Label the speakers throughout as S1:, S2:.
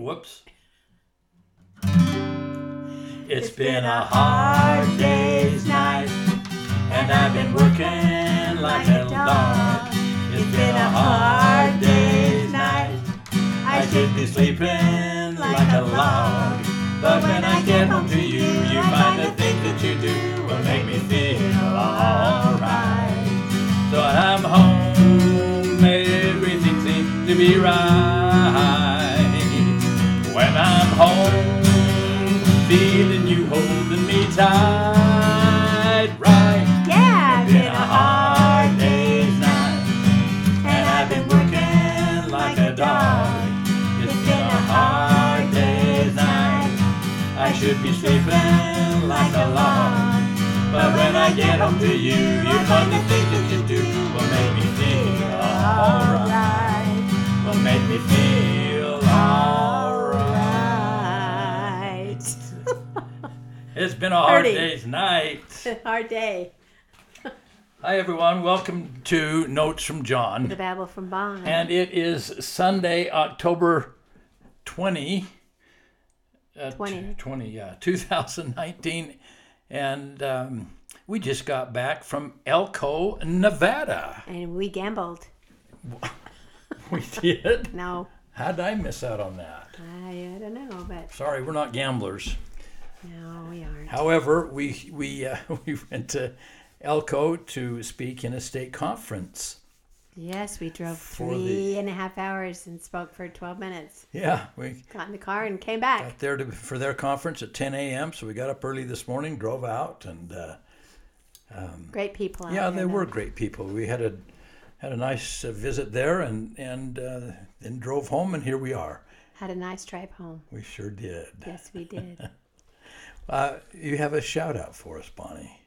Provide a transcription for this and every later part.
S1: Whoops. It's been a hard day's night, and I've been working like a dog. It's been a hard day's night. I should be sleeping like a log. But when I get home to you, you find the things that you do will make me feel alright. So I'm home, everything seems to be right. Holding right?
S2: Yeah,
S1: It's been a hard day's night, and I've been working like a dog. It's been a hard day's night. I should be sleeping like a log. But when I get home to you, you find the things that you do will make me feel alright. Will make me feel It's been a hard
S2: Thirty.
S1: day's night.
S2: Hard day.
S1: Hi everyone, welcome to Notes from John.
S2: The
S1: John.
S2: Babble from Bond.
S1: And it is Sunday, October 20, uh,
S2: 20.
S1: t- 20, yeah, 2019. And um, we just got back from Elko, Nevada.
S2: And we gambled.
S1: We did.
S2: No,
S1: How did I miss out on that?
S2: I, I don't know, but
S1: Sorry, we're not gamblers.
S2: No, we aren't.
S1: However, we we uh, we went to Elko to speak in a state conference.
S2: Yes, we drove
S1: For the-
S2: three and a half hours and spoke for 12 minutes.
S1: Yeah, we
S2: Got in the car and came back.
S1: got there to, for their conference at 10 a.m. So we got up early this morning, drove out, and uh,
S2: Great people. Out
S1: yeah,
S2: there,
S1: they were great people. We had a had a nice uh, visit there, and and uh, then drove home, and here we are.
S2: Had a nice drive home.
S1: We sure did.
S2: Yes, we did.
S1: Uh, you have a shout out for us, Bonnie.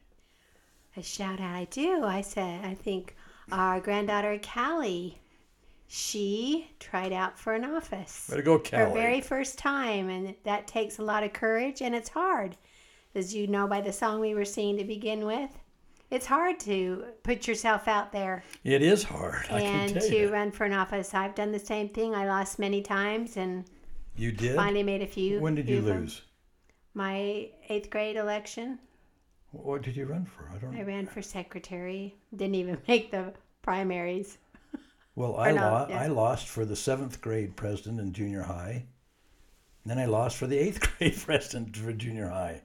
S2: a shout out. I do. I said, I think our granddaughter Callie, she tried out for an office.
S1: Way to go,
S2: her very first time, and that takes a lot of courage, and it's hard, as you know by the song we were singing to begin with. It's hard to put yourself out there
S1: It is hard. I can
S2: and to
S1: you.
S2: run for an office. I've done the same thing. I lost many times and
S1: You did.
S2: finally made a few.
S1: When did you
S2: lose? them. My eighth grade election.
S1: What did you run for? I don't.
S2: I ran for secretary. Didn't even make the primaries.
S1: Well, I,
S2: no,
S1: lo-
S2: yeah.
S1: I lost for the seventh grade president in junior high. Then I lost for the eighth grade president for junior high.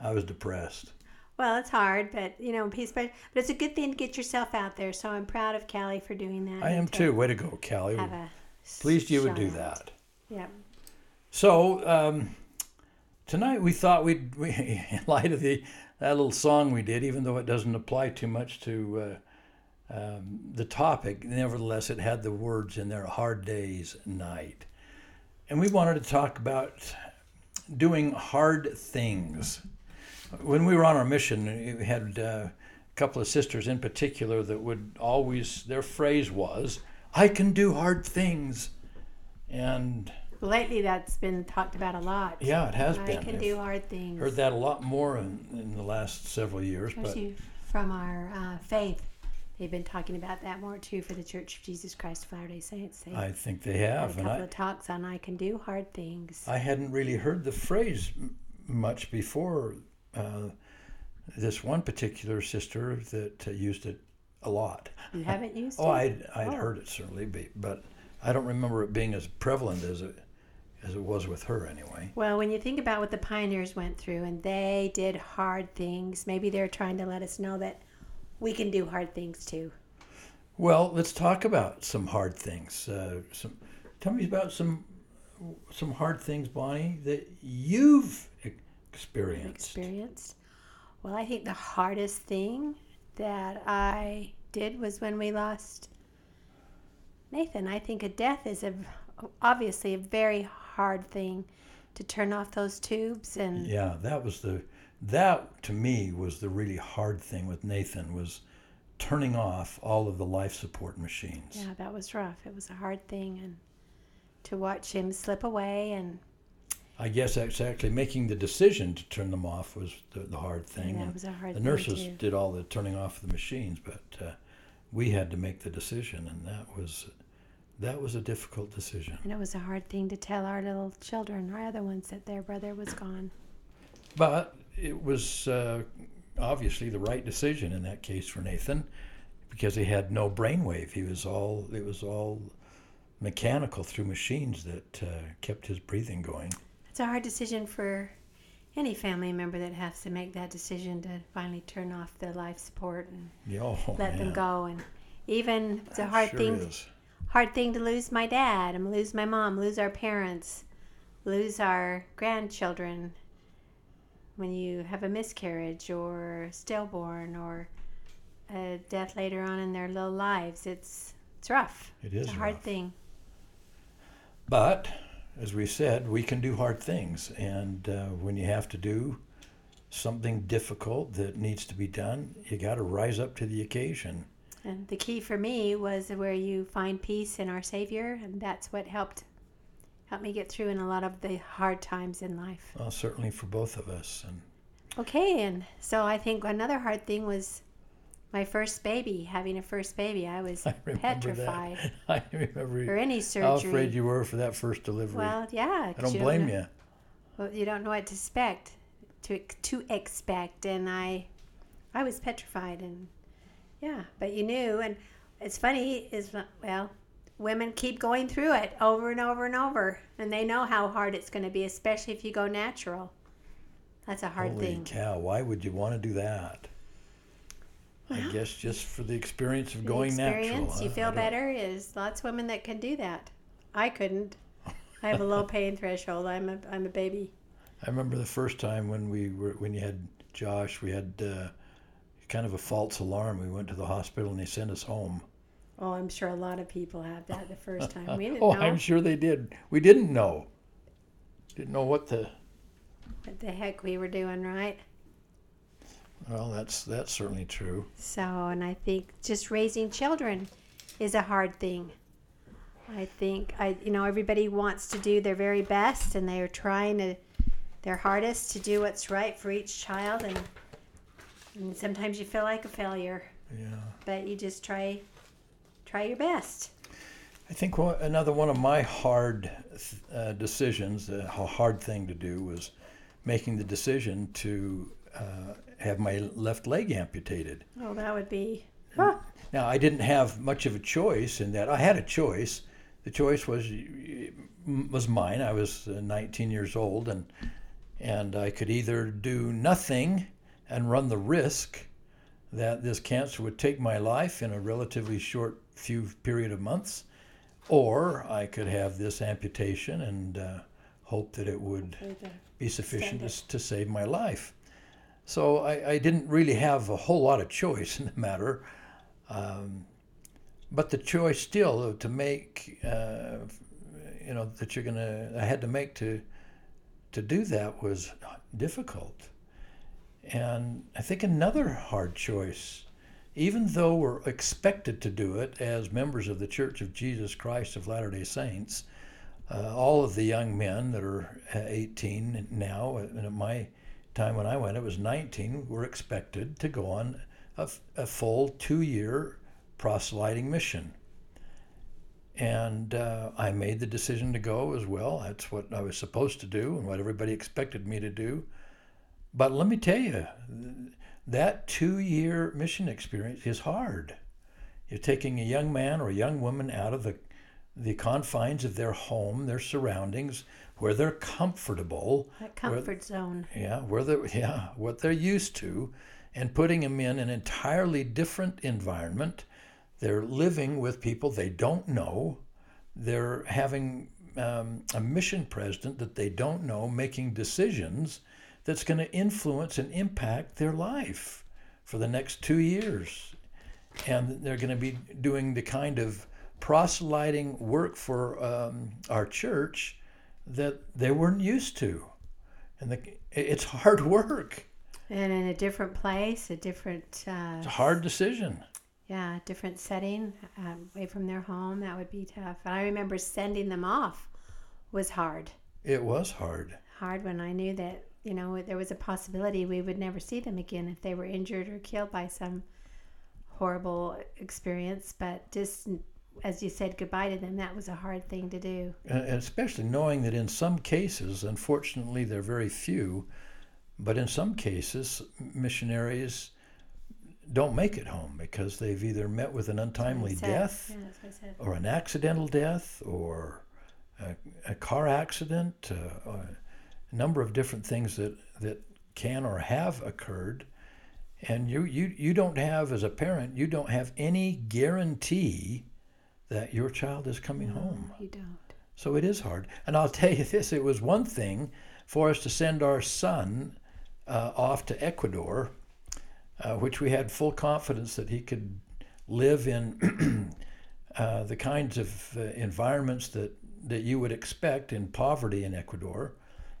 S1: I was depressed.
S2: Well, it's hard, but you know, peace, but but it's a good thing to get yourself out there. So I'm proud of Callie for doing that.
S1: I am too. Way to go, Callie.
S2: Have a
S1: Pleased you would do
S2: out.
S1: that.
S2: Yeah.
S1: So um, tonight we thought we'd, we, in light of the that little song we did, even though it doesn't apply too much to uh, um, the topic, nevertheless it had the words in there: "Hard days, night," and we wanted to talk about doing hard things. When we were on our mission, we had uh, a couple of sisters in particular that would always their phrase was, "I can do hard things," and
S2: Lately, that's been talked about a lot.
S1: yeah, it has
S2: I
S1: been.
S2: can
S1: I've
S2: do hard things.
S1: Heard that a lot more in, in the last several years, but
S2: from our uh, faith. They've been talking about that more too for the Church of Jesus Christ of Latter day Saints. They
S1: I think they
S2: had a
S1: have, and
S2: couple
S1: I,
S2: of talks on I can do hard things.
S1: I hadn't really heard the phrase m- much before uh, this one particular sister that uh, used it a lot.
S2: you haven't used
S1: Oh,
S2: it?
S1: I'd, I'd
S2: Oh.
S1: heard it certainly, be, but I don't remember it being as prevalent as it as it was with her anyway.
S2: Well, when you think about what the pioneers went through and they did hard things, maybe they're trying to let us know that we can do hard things too.
S1: Well, let's talk about some hard things. Uh, some, tell me about some some hard things, Bonnie, that you've experienced.
S2: Experienced. Well, I think the hardest thing that I did was when we lost Nathan. I think a death is a obviously a very hard thing to turn off those tubes and
S1: Yeah, that was the that to me was the really hard thing with Nathan was turning off all of the life support machines.
S2: yeah, that was rough. It was a hard thing and to watch him slip away and
S1: I guess exactly making the decision to turn them off was the, the hard thing.
S2: that
S1: and
S2: was a hard
S1: the nurses
S2: too.
S1: did all the turning off of the machines, but uh, we had to make the decision, and that was That was a difficult decision.
S2: And it was a hard thing to tell our little children, our other ones, that their brother was gone.
S1: But it was uh, obviously the right decision in that case for Nathan because he had no brainwave. He was all it was all mechanical through machines that uh, kept his breathing going.
S2: It's a hard decision for any family member that has to make that decision to finally turn off the life support and
S1: Yeah, oh,
S2: let them go. And even it's a hard
S1: sure
S2: thing.
S1: is.
S2: Hard thing to lose my dad and lose my mom, lose our parents, lose our grandchildren when you have a miscarriage or stillborn or a death later on in their little lives. It's it's rough.
S1: It is
S2: It's a hard
S1: rough.
S2: thing.
S1: But as we said, we can do hard things, and uh, when you have to do something difficult that needs to be done, you got to rise up to the occasion.
S2: And the key for me was where you find peace in our Savior, and that's what helped helped me get through in a lot of the hard times in life.
S1: Well, certainly for both of us, and
S2: Okay, and so I think another hard thing was my first baby, having a first baby. I was
S1: I
S2: petrified
S1: that. I remember
S2: for any surgery.
S1: how afraid you were for that first delivery.
S2: well, yeah,
S1: I don't blame
S2: know,
S1: you.
S2: Well, you don't know what to expect, to to expect, and I, I was petrified, and yeah, but you knew, and it's funny is well, women keep going through it over and over and over, and they know how hard it's going to be, especially if you go natural. That's a hard
S1: Holy
S2: thing.
S1: cow! Why would you want to do that? I guess just for the experience of
S2: The
S1: going
S2: experience,
S1: natural.
S2: you feel better. Is lots of women that can do that. I couldn't. I have a low pain threshold. I'm a I'm a baby.
S1: I remember the first time when we were when you had Josh, we had uh, kind of a false alarm. We went to the hospital and they sent us home.
S2: Oh, I'm sure a lot of people had that the first time. We didn't
S1: oh,
S2: know
S1: I'm sure they did. We didn't know. Didn't know what the.
S2: what the heck we were doing, right?
S1: Well, that's that's certainly true.
S2: So, and I think just raising children is a hard thing. I think I, you know, everybody wants to do their very best, and they are trying to their hardest to do what's right for each child, and, and sometimes you feel like a failure,
S1: Yeah.
S2: but you just try try your best.
S1: I think one, another one of my hard uh, decisions, a hard thing to do, was making the decision to uh, have my left leg amputated.
S2: Oh, that would be. Ah,
S1: Now, I didn't have much of a choice in that. I had a choice. The choice was was mine. I was uh, 19 years old, and and I could either do nothing and run the risk that this cancer would take my life in a relatively short few period of months, or I could have this amputation and uh, hope that it would be sufficient to, to save my life. So I, I didn't really have a whole lot of choice in the matter. Um, but the choice still to make, uh, you know, that you're gonna, I had to make to, to do that was difficult. And I think another hard choice, even though we're expected to do it as members of the Church of Jesus Christ of Latter day Saints, uh, all of the young men that are uh, 18 now, and at my time when I went, it was 19, were expected to go on a full two year proselyting mission. And uh, I made the decision to go as well. That's what I was supposed to do and what everybody expected me to do. But let me tell you, that two year mission experience is hard. You're taking a young man or a young woman out of the, the confines of their home, their surroundings, where they're comfortable,
S2: that comfort zone.
S1: yeah, where they yeah, what they're used to, and putting them in an entirely different environment. They're living with people they don't know. They're having um, a mission president that they don't know making decisions that's going to influence and impact their life for the next two years. And they're going to be doing the kind of proselyting work for um, our church that they weren't used to. And the, it's hard work.
S2: And in a different place, a different. Uh,
S1: It's a hard decision.
S2: yeah, different setting, um, away from their home. That would be tough. And I remember sending them off was hard.
S1: It was hard.
S2: Hard when I knew that you know there was a possibility we would never see them again if they were injured or killed by some horrible experience. But just as you said goodbye to them, that was a hard thing to do.
S1: and especially knowing that in some cases, unfortunately, they're very few, but in some cases, missionaries don't make it home because they've either met with an untimely death
S2: Yeah, that's what I said.
S1: or an accidental death or a, a car accident, uh, number of different things that, that can or have occurred. And you, you, you don't have, as a parent, you don't have any guarantee that your child is coming home.
S2: You don't.
S1: So it is hard. And I'll tell you this it was one thing for us to send our son uh, off to Ecuador, uh, which we had full confidence that he could live in uh, the kinds of uh, environments that, that you would expect in poverty in Ecuador.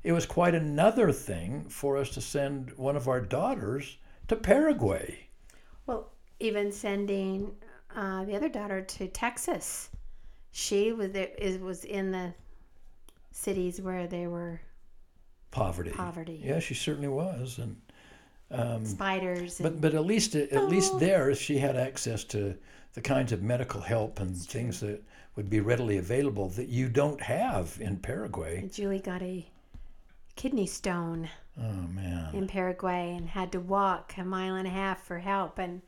S1: It was quite another thing for us to send one of our daughters to Paraguay.
S2: Well, even sending uh, the other daughter to Texas, she was there, is was in the cities where they were
S1: Poverty.
S2: poverty,
S1: Yeah, she certainly was. And
S2: spiders, and
S1: But but at least at least there she had access to the kinds of medical help and things that would be readily available that you don't have in Paraguay.
S2: and Julie got a kidney stone
S1: Oh man.
S2: in Paraguay and had to walk a mile and a half for help. And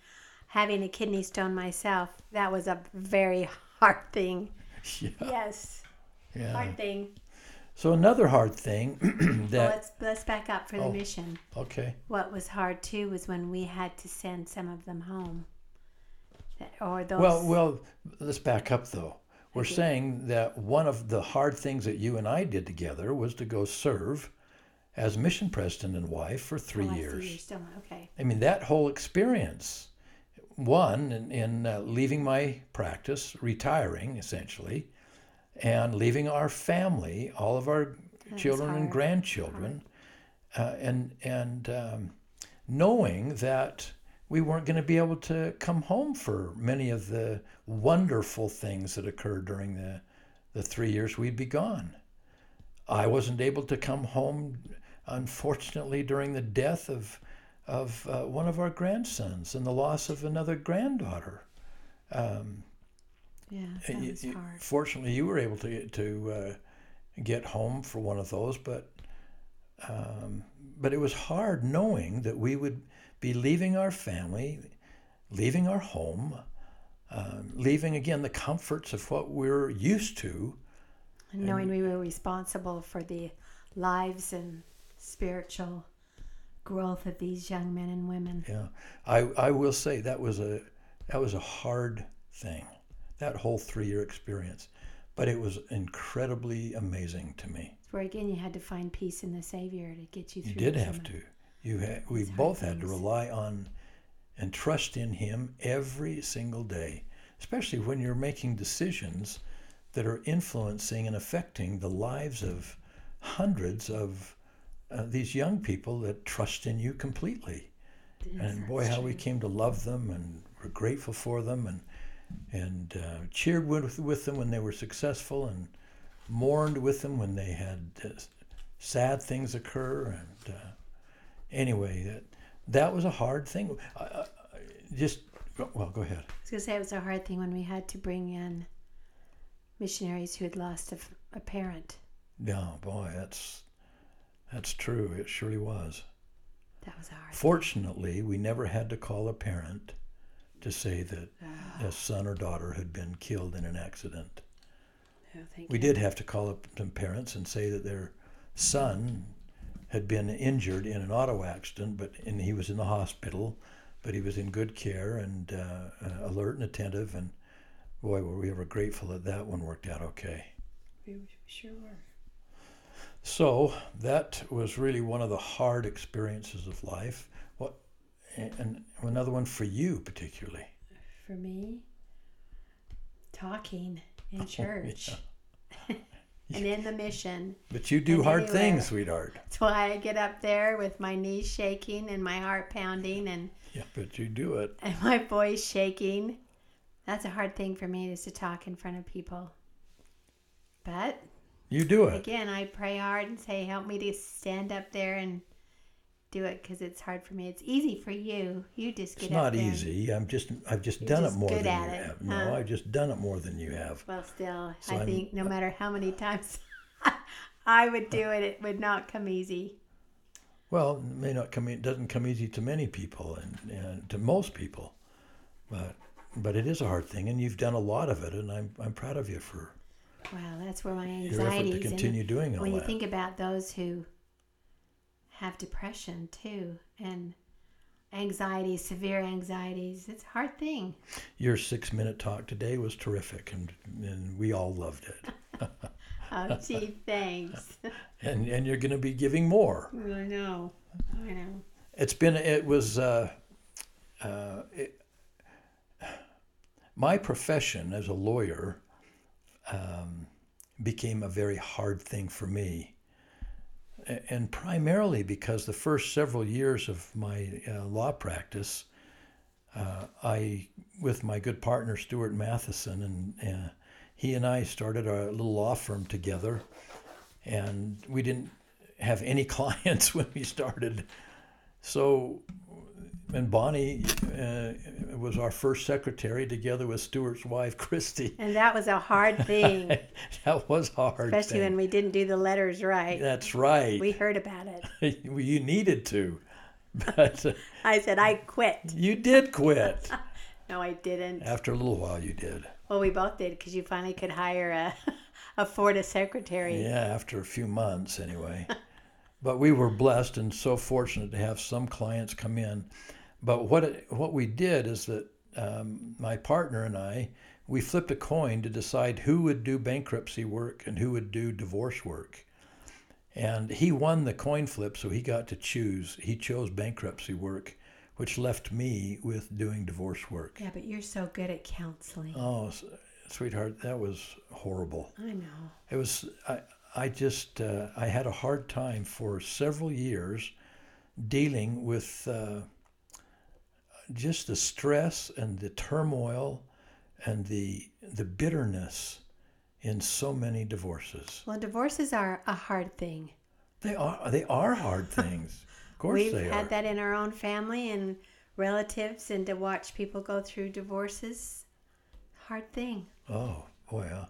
S2: having a kidney stone myself, that was a very hard thing.
S1: Yeah.
S2: Yes,
S1: yeah.
S2: hard thing.
S1: So another hard thing
S2: Well,
S1: that
S2: let's let's back up for the
S1: Oh.
S2: mission.
S1: okay.
S2: What was hard too was when we had to send some of them home. Or those.
S1: Well, well, let's back up though. We're
S2: Okay.
S1: saying that one of the hard things that you and I did together was to go serve as mission president and wife for three
S2: Oh, I see,
S1: years.
S2: you're still okay.
S1: I mean, that whole experience, one, in, in uh, leaving my practice, retiring essentially, and leaving our family, all of our
S2: was
S1: children and grandchildren, uh, and, and um, knowing that we weren't going to be able to come home for many of the wonderful things that occurred during the, the three years we'd be gone. I wasn't able to come home, unfortunately, during the death of of uh, one of our grandsons and the loss of another granddaughter. Um,
S2: Yeah, that
S1: y-
S2: was hard.
S1: fortunately, you were able to to uh, get home for one of those, but um, but it was hard knowing that we would be leaving our family, leaving our home, um, leaving again the comforts of what we're used to.
S2: And knowing we were responsible for the lives and spiritual growth of these young men and women.
S1: Yeah, I, I will say that was a that was a hard thing, that whole three year experience, but it was incredibly amazing to me.
S2: Where again, you had to find peace in the Savior to get you through.
S1: You did have to. You had, we both had to rely on and trust in Him every single day, especially when you're making decisions that are influencing and affecting the lives of hundreds of uh, these young people that trust in you completely.
S2: Yes,
S1: and boy, how we came to love them and were grateful for them and and uh, cheered with, with them when they were successful and mourned with them when they had uh, sad things occur. And uh, anyway, that that was a hard thing. I, I, just well, go ahead.
S2: I was going to say it was a hard thing when we had to bring in missionaries who had lost a parent.
S1: Yeah, boy, that's that's true. It surely was.
S2: That was hard.
S1: Fortunately, we never had to call a parent to say that a son or daughter had been killed in an accident.
S2: Oh, thank
S1: We
S2: you.
S1: did have to call up some parents and say that their son had been injured in an auto accident, but and he was in the hospital, but he was in good care and uh, uh, alert and attentive. And boy, were we ever grateful that that one worked out okay.
S2: We we sure were.
S1: So that was really one of the hard experiences of life. What, and another one for you particularly.
S2: For me, talking in
S1: Oh,
S2: church and in the mission.
S1: But you do
S2: And
S1: hard
S2: anywhere.
S1: things, sweetheart.
S2: That's why I get up there with my knees shaking and my heart pounding and,
S1: Yeah, but you do it.
S2: and my voice shaking. That's a hard thing for me is to talk in front of people. But
S1: You do it.
S2: again, I pray hard and say, help me to stand up there and do it because it's hard for me. It's easy for you. You just get
S1: it.
S2: It's
S1: not easy. I'm just I've just
S2: You're
S1: done
S2: just
S1: it more than you
S2: it,
S1: have. No. I've just done it more than you have.
S2: Well, still,
S1: So
S2: I
S1: I'm-
S2: think no uh, matter how many times I would do it, it would not come easy.
S1: Well, it may not come. It doesn't come easy to many people and, and to most people, but but it is a hard thing, and you've done a lot of it, and I'm I'm proud of you for
S2: Wow, that's where my anxiety
S1: to
S2: is. And
S1: continue doing all
S2: when you
S1: that.
S2: think about those who have depression too, and anxiety, severe anxieties, it's a hard thing.
S1: Your six minute talk today was terrific, and and we all loved it.
S2: Oh, gee, thanks.
S1: And and you're going to be giving more.
S2: I know. I know.
S1: It's been it was uh, uh, it, my profession as a lawyer um, became a very hard thing for me, and primarily because the first several years of my uh, law practice, uh, I with my good partner Stuart Matheson and. Uh, he and I started a little law firm together, and we didn't have any clients when we started. So, and Bonnie uh, was our first secretary together with Stuart's wife, Christy.
S2: And that was a hard thing,
S1: that was hard.
S2: especially when we didn't do the letters right.
S1: That's right.
S2: We heard about it.
S1: You needed to, but uh,
S2: I said, I quit.
S1: you did quit.
S2: No, I didn't.
S1: After a little while, you did.
S2: Well, we both did because you finally could hire a, afford a secretary.
S1: Yeah, after a few months, anyway. but we were blessed and so fortunate to have some clients come in. But what it, what we did is that um, my partner and I we flipped a coin to decide who would do bankruptcy work and who would do divorce work. And he won the coin flip, so he got to choose. He chose bankruptcy work, which left me with doing divorce work.
S2: Yeah, but you're so good at counseling.
S1: Oh, sweetheart, that was horrible.
S2: I know.
S1: It was I I just uh, I had a hard time for several years dealing with uh, just the stress and the turmoil and the the bitterness in so many divorces.
S2: Well, divorces are a hard thing.
S1: They are they are hard things. Of course
S2: We've had
S1: are.
S2: that in our own family and relatives, and to watch people go through divorces, hard thing.
S1: Oh boy, yeah.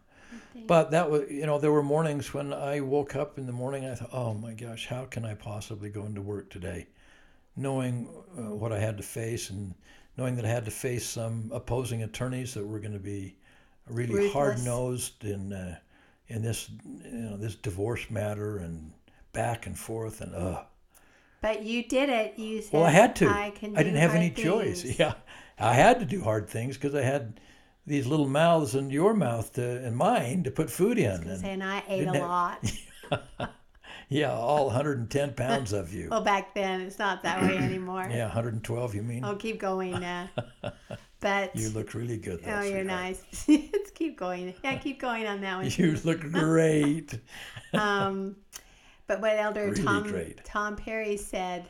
S1: But that was, you know, there were mornings when I woke up in the morning. I thought, oh my gosh, how can I possibly go into work today, knowing uh, what I had to face and knowing that I had to face some opposing attorneys that were going to be really hard nosed in uh, in this, you know, this divorce matter and back and forth and uh.
S2: But you did it. You said,
S1: Well, I had to.
S2: I can.
S1: I didn't have any choice. Yeah, I had to do hard things because I had these little mouths in your mouth to, and mine to put food in. And,
S2: And I ate a
S1: have-
S2: lot.
S1: yeah, all 110 pounds of you.
S2: Well, back then it's not that way anymore.
S1: Yeah, 112. You mean?
S2: I'll keep going. Uh, but
S1: You look really good. Though,
S2: oh, you're nice. Let's keep going. Yeah, keep going on that one.
S1: You look great.
S2: um, but what Elder
S1: Really
S2: Tom
S1: great.
S2: Tom Perry said,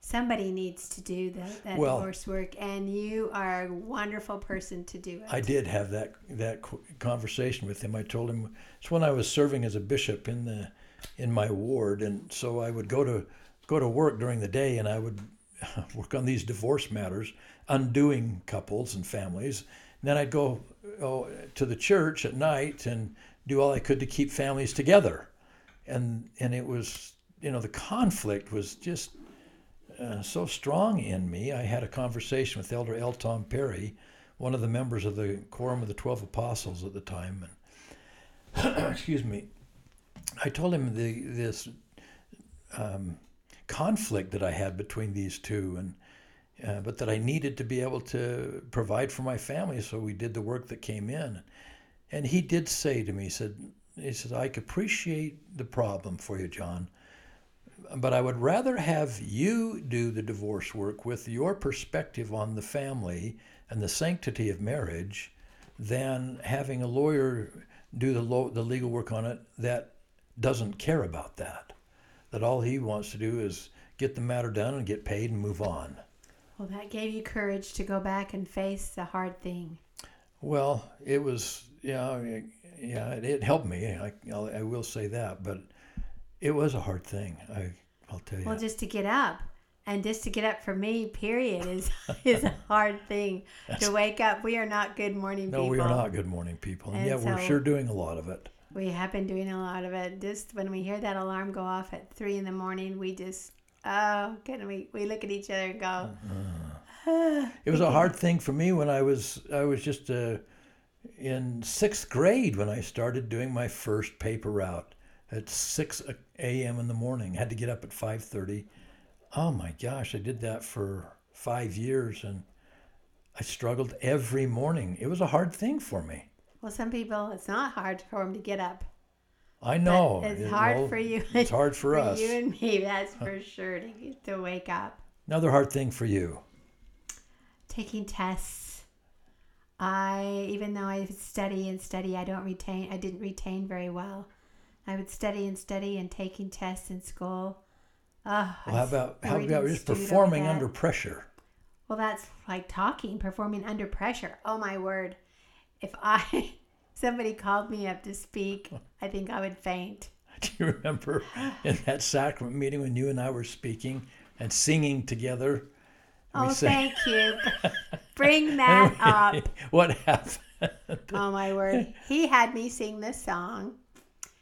S2: somebody needs to do that, that
S1: Well-
S2: divorce work, and you are a wonderful person to do it.
S1: I did have that that conversation with him. I told him it's when I was serving as a bishop in the in my ward, and so I would go to go to work during the day, and I would work on these divorce matters, undoing couples and families. And then I'd go oh, to the church at night and do all I could to keep families together, and and it was you know the conflict was just uh, so strong in me. I had a conversation with Elder L. Tom Perry, one of the members of the Quorum of the Twelve Apostles at the time, and excuse me. I told him the this um, conflict that I had between these two, and uh, but that I needed to be able to provide for my family, so we did the work that came in. And he did say to me, he said, he said, I appreciate the problem for you, John, but I would rather have you do the divorce work with your perspective on the family and the sanctity of marriage than having a lawyer do the, lo- the legal work on it that doesn't care about that. That all he wants to do is get the matter done and get paid and move on.
S2: well, that gave you courage to go back and face the hard thing.
S1: Well, it was, yeah, yeah, it, it helped me. I, I'll, I will say that, but it was a hard thing. I, I'll tell you.
S2: Well, just to get up. And just to get up for me, period, is is a hard thing to wake up. We are not good morning
S1: No,
S2: people.
S1: No, we are not good morning people. And,
S2: And
S1: yet we're sure doing a lot of it.
S2: We have been doing a lot of it. Just when we hear that alarm go off at three in the morning, we just oh, can we we look at each other and go, "Ah."
S1: It was a hard thing for me when I was I was just uh, in sixth grade when I started doing my first paper route at six a.m. in the morning. Had to get up at five thirty. Oh my gosh, I did that for five years and I struggled every morning. It was a hard thing for me.
S2: Well, some people it's not hard for them to get up.
S1: I
S2: but
S1: know
S2: it's
S1: you
S2: hard
S1: know,
S2: for you.
S1: It's hard for, us.
S2: you and me, that's for sure to get to wake up.
S1: Another hard thing for you.
S2: taking tests. I even though I study and study, I don't retain. I didn't retain very well. I would study and study and taking tests in school. Oh,
S1: Well, how about how about just performing under pressure?
S2: Well, that's like talking, performing under pressure. Oh my word! If I somebody called me up to speak, I think I would faint.
S1: Do you remember in that sacrament meeting when you and I were speaking and singing together?
S2: Oh,
S1: sang-
S2: thank you. Bring that up.
S1: what happened?
S2: Oh my word! He had me sing this song.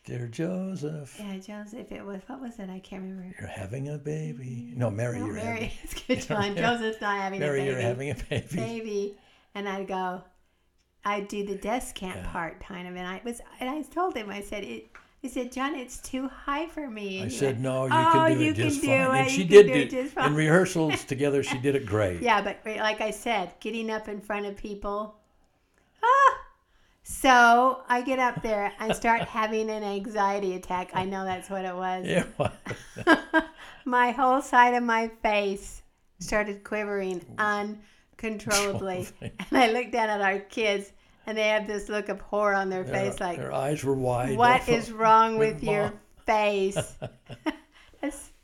S1: Dear Joseph,
S2: Yeah, Joseph. It was what was it? I can't remember.
S1: you're having a baby. No, Mary,
S2: Oh,
S1: you're
S2: Mary,
S1: having.
S2: it's good, John. Joseph's not having
S1: Mary,
S2: a baby.
S1: Mary, you're having a baby.
S2: baby, and I'd go. I'd do the descant
S1: Yeah.
S2: part, kind of, and I was, and I told him, I said, it. I said, John, it's too high for me.
S1: I
S2: And he
S1: said, no, you
S2: "Oh,
S1: can do
S2: you
S1: it just
S2: can
S1: fine.
S2: do
S1: and
S2: it,
S1: she
S2: you
S1: did
S2: do it
S1: do in rehearsals together. She did it great.
S2: Yeah, but like I said, getting up in front of people. Ah. So I get up there and start having an anxiety attack. I know that's what it was.
S1: Yeah, well,
S2: my whole side of my face started quivering uncontrollably. and I looked down at our kids, and they have this look of horror on their
S1: their,
S2: face like,
S1: their eyes were wide.
S2: What is wrong
S1: with
S2: with your face?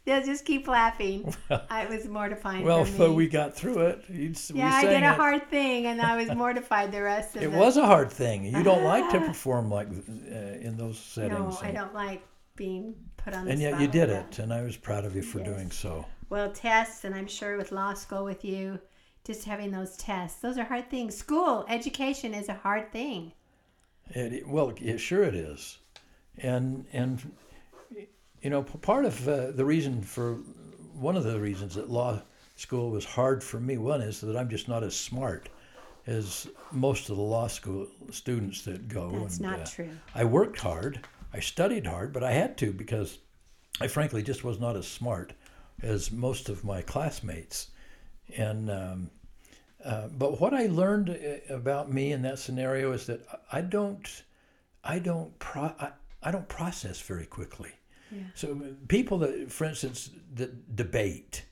S2: They'll just keep laughing. I was mortifying
S1: Well,
S2: for me.
S1: but we got through it. You,
S2: yeah, I did a
S1: it.
S2: hard thing, and I was mortified the rest of
S1: It
S2: It
S1: was a hard thing. You don't like to perform like uh, in those settings.
S2: No, I don't like being put on the
S1: And yet you did
S2: that.
S1: it, and I was proud of you for
S2: Yes.
S1: doing so.
S2: Well, tests, and I'm sure with law school with you, just having those tests, those are hard things. School, education is a hard thing.
S1: It, well, it, sure it is, and and you know part of uh, the reason for one of the reasons that law school was hard for me one is that I'm just not as smart as most of the law school students that go.
S2: That's
S1: and,
S2: not
S1: uh,
S2: true.
S1: I worked hard, I studied hard, but I had to because I frankly just was not as smart as most of my classmates. And um, uh, but what I learned uh, about me in that scenario is that I don't, I don't pro- I, I don't process very quickly.
S2: Yeah.
S1: So people that, for instance, that debate,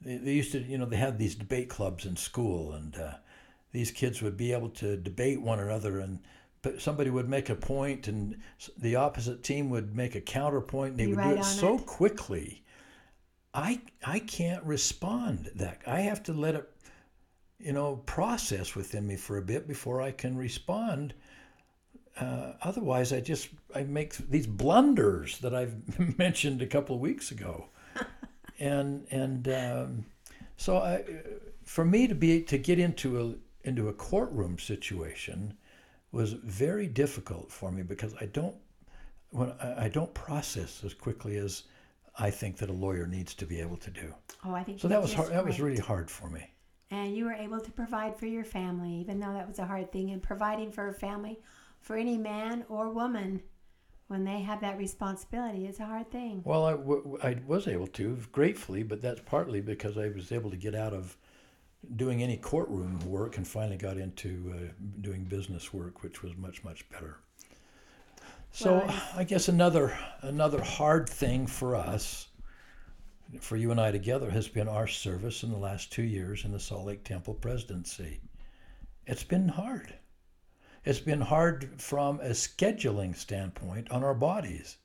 S1: they, they used to, you know, they had these debate clubs in school, and uh, these kids would be able to debate one another, and but somebody would make a point, and the opposite team would make a counterpoint. And they
S2: Be
S1: would
S2: right
S1: do it so
S2: it.
S1: quickly. I I can't respond that. I have to let it, you know, process within me for a bit before I can respond. Uh, otherwise, I just I make these blunders that I've mentioned a couple of weeks ago, and and um, so I, for me to be to get into a into a courtroom situation was very difficult for me because I don't when I, I don't process as quickly as I think that a lawyer needs to be able to do.
S2: Oh, I think
S1: So that was hard, that was really hard for me.
S2: And you were able to provide for your family, even though that was a hard thing. And providing for a family, for any man or woman, when they have that responsibility, it's a hard thing.
S1: Well, I, w- I was able to gratefully, but that's partly because I was able to get out of doing any courtroom work and finally got into uh, doing business work, which was much much better. So
S2: Well, I-
S1: I guess another another hard thing for us, for you and I together, has been our service in the last two years in the Salt Lake Temple presidency. It's been hard. It's been hard from a scheduling standpoint on our bodies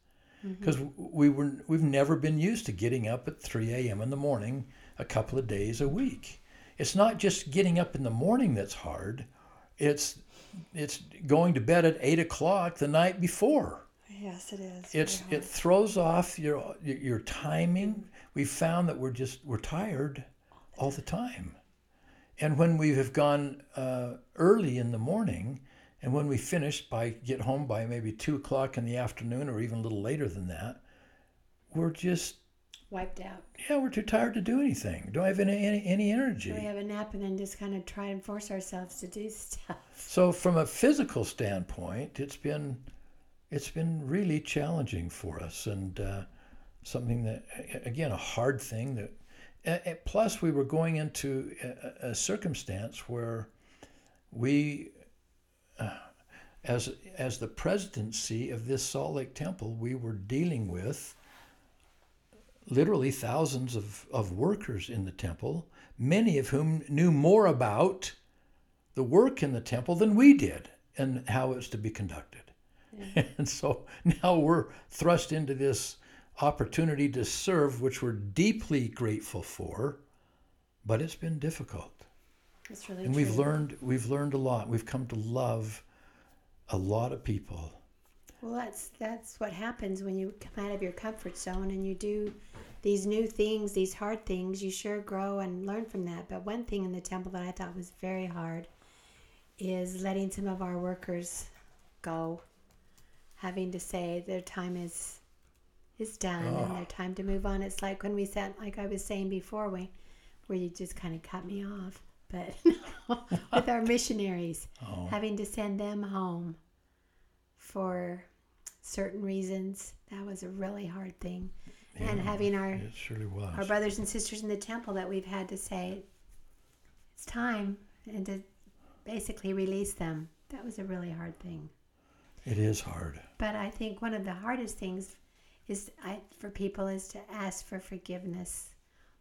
S1: mm-hmm. because we were we've never been used to getting up at 3 a.m. in the morning a couple of days a week. It's not just getting up in the morning that's hard. It's it's going to bed at eight o'clock the night before.
S2: Yes, it is.
S1: It's it throws off your your your timing. We found that we're just we're tired all the time, and when we have gone uh, early in the morning, and when we finish by get home by maybe two o'clock in the afternoon or even a little later than that, we're just
S2: wiped out.
S1: yeah we're too tired to do anything. Don't have any any, any energy.
S2: We have a nap and then just kind of try and force ourselves to do stuff.
S1: So from a physical standpoint, it's been it's been really challenging for us, and uh, something that again a hard thing that. a- a- Plus, we were going into a, a circumstance where we, uh, as as the presidency of this Salt Lake Temple, we were dealing with literally thousands of, of workers in the temple, many of whom knew more about the work in the temple than we did and how it was to be conducted. And so now we're thrust into this opportunity to serve, which we're deeply grateful for, but it's been difficult.
S2: It's really
S1: And we've learned we've learned a lot. We've come to love a lot of people.
S2: Well, that's that's what happens when you come out of your comfort zone and you do these new things, these hard things. You sure grow and learn from that. But one thing in the temple that I thought was very hard is letting some of our workers go, having to say their time is is done and their time to move on. It's like when we sat, like I was saying before, we, where you just kind of cut me off. But with our missionaries,
S1: Oh,
S2: having to send them home for certain reasons that was a really hard thing and having our
S1: it surely was.
S2: our brothers and sisters in the temple that we've had to say it's time and to basically release them that was a really hard thing
S1: It is hard.
S2: but i think one of the hardest things is I, for people is to ask for forgiveness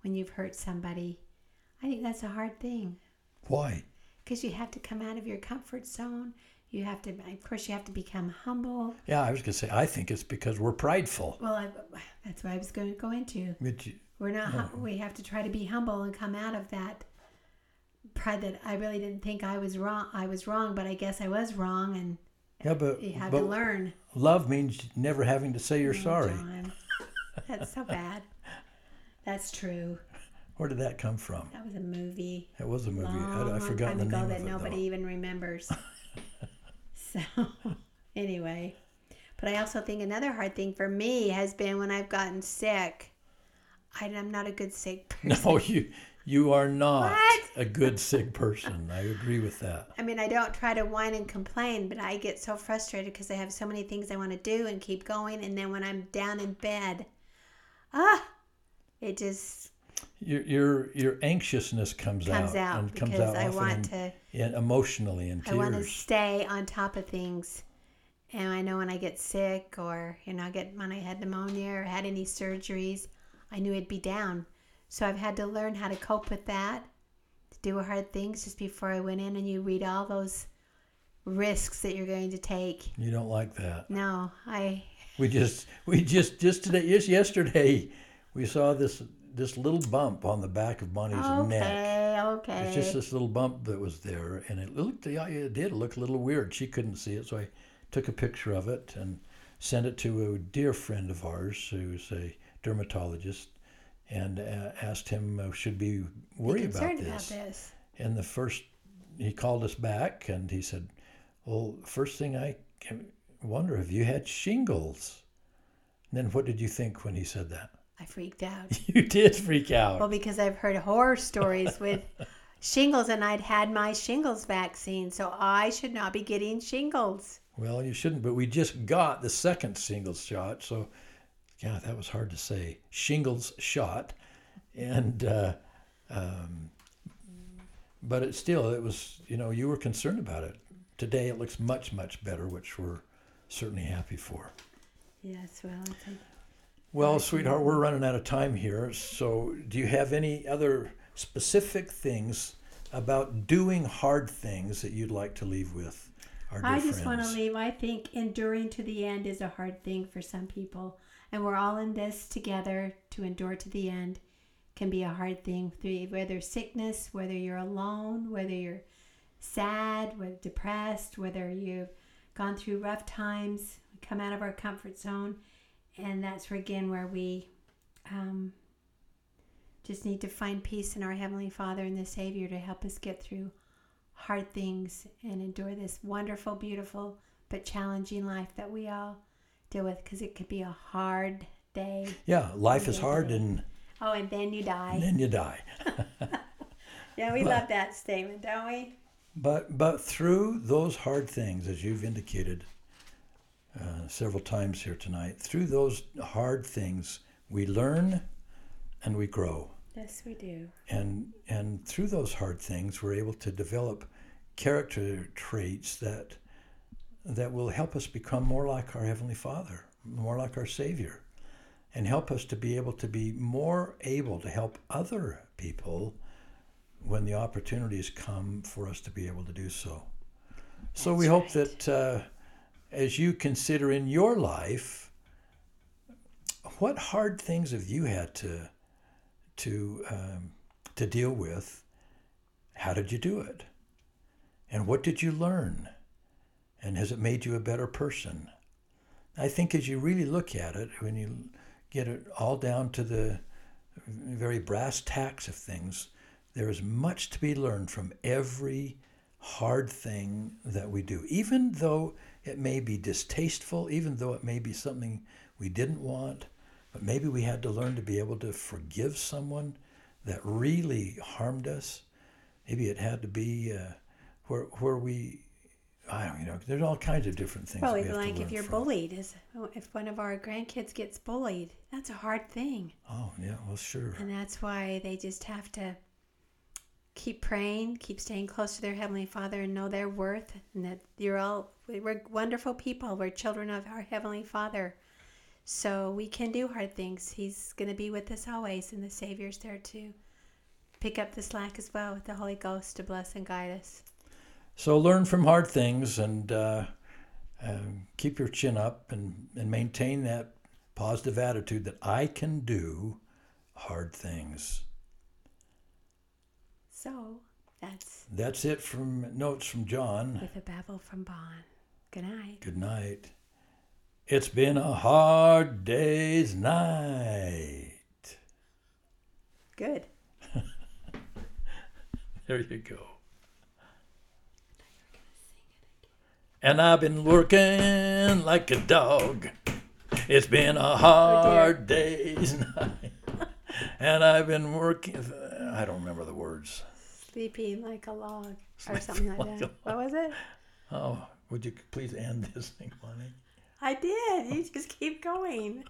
S2: when you've hurt somebody i think that's a hard thing
S1: Why?
S2: because you have to come out of your comfort zone. You have to, of course, you have to become humble.
S1: Yeah, I was going to say, I think it's because we're prideful.
S2: Well, I, that's what I was going to go into.
S1: You-
S2: We're not. hum We have to try to be humble and come out of that pride that I really didn't think I was wrong. I was wrong, but I guess I was wrong, and
S1: yeah, but,
S2: you have
S1: but
S2: to learn.
S1: love means never having to say you're
S2: Oh,
S1: sorry.
S2: John. That's so bad. That's true.
S1: Where did that come from?
S2: That was a movie.
S1: It was a movie.
S2: long,
S1: I, I've
S2: long
S1: forgotten the
S2: ago
S1: name
S2: that
S1: of it.
S2: nobody
S1: though.
S2: even remembers. so, anyway, but I also think another hard thing for me has been when I've gotten sick. I, I'm not a good sick person.
S1: No, you you are not
S2: What?
S1: a good sick person. I agree with that.
S2: I mean, I don't try to whine and complain, but I get so frustrated because I have so many things I want to do and keep going, and then when I'm down in bed, ah, it just
S1: Your your your anxiousness comes,
S2: comes
S1: out,
S2: out
S1: and comes
S2: because
S1: out
S2: I want
S1: in,
S2: to.
S1: in emotionally in
S2: I want to stay on top of things. And I know when I get sick or, you know, I get when I had pneumonia or had any surgeries, I knew I'd be down. So I've had to learn how to cope with that, to do hard things just before I went in and you read all those risks that you're going to take.
S1: You don't like that.
S2: No, I
S1: We just we just just today just yesterday we saw this this little bump on the back of Bonnie's neck.
S2: okay, okay.
S1: It's just this little bump that was there, and it looked yeah, it did look a little weird. She couldn't see it, so I took a picture of it and sent it to a dear friend of ours who's a dermatologist, and uh, asked him uh, should we
S2: Be
S1: worry about
S2: concerned
S1: this.
S2: about this.
S1: And the first, he called us back and he said, Well, first thing I wonder, have you had shingles? And then what did you think when he said that?
S2: I freaked out.
S1: You did freak out.
S2: Well, because I've heard horror stories with shingles, and I'd had my shingles vaccine, so I should not be getting shingles.
S1: Well, you shouldn't, but we just got the second shingles shot. So, yeah, that was hard to say. Shingles shot. And, uh, um, but it still, it was, you know, you were concerned about it. Today it looks much, much better, which we're certainly happy for.
S2: Yes, well, it's
S1: Well, sweetheart, we're running out of time here. So, do you have any other specific things about doing hard things that you'd like to leave with our dear
S2: I just want to leave. I think enduring to the end is a hard thing for some people, and we're all in this together to endure to the end. Can be a hard thing whether sickness, whether you're alone, whether you're sad, whether depressed, whether you've gone through rough times. Come out of our comfort zone, and that's where again where we um, just need to find peace in our Heavenly Father and the Savior to help us get through hard things and endure this wonderful, beautiful, but challenging life that we all deal with because it could be a hard day.
S1: Yeah, life is hard and,
S2: Oh, and then you die.
S1: and then you die.
S2: yeah, we
S1: But-
S2: love that statement, don't we?
S1: But but through those hard things, as you've indicated uh, several times here tonight, through those hard things, we learn and we grow.
S2: Yes, we do.
S1: And and through those hard things, we're able to develop character traits that that will help us become more like our heavenly Father, more like our Savior, and help us to be able to be more able to help other people when the opportunities come for us to be able to do so. So we hope
S2: right.
S1: that uh, as you consider in your life, what hard things have you had to to um, to deal with? How did you do it? And what did you learn? And has it made you a better person? I think as you really look at it, when you get it all down to the very brass tacks of things, there is much to be learned from every hard thing that we do, even though it may be distasteful, even though it may be something we didn't want, but maybe we had to learn to be able to forgive someone that really harmed us. Maybe it had to be uh, where where we, I don't you know. There's all kinds of different things.
S2: Well,
S1: we
S2: even
S1: have to
S2: like if you're
S1: from.
S2: bullied, is if one of our grandkids gets bullied, that's a hard thing,
S1: Oh yeah, well sure.
S2: and that's why they just have to keep praying, keep staying close to their heavenly Father, and know their worth, and that you're all we're wonderful people. We're children of our heavenly Father, so we can do hard things. He's going to be with us always, and the Savior's there to pick up the slack as well with the Holy Ghost to bless and guide us.
S1: So learn from hard things and uh, um, keep your chin up and, and maintain that positive attitude that I can do hard things.
S2: So that's
S1: That's it from notes from John.
S2: with a babble from Bon. Good night.
S1: Good night. It's been a hard day's night.
S2: Good.
S1: There you go. And I've been working like a dog. It's been a oh, hard day's night. And I've been working. I don't remember the words.
S2: Sleeping like a log or
S1: Sleeping
S2: something like,
S1: like
S2: that. What was it?
S1: Oh, would you please end this thing, Bonnie?
S2: I did. You just keep going.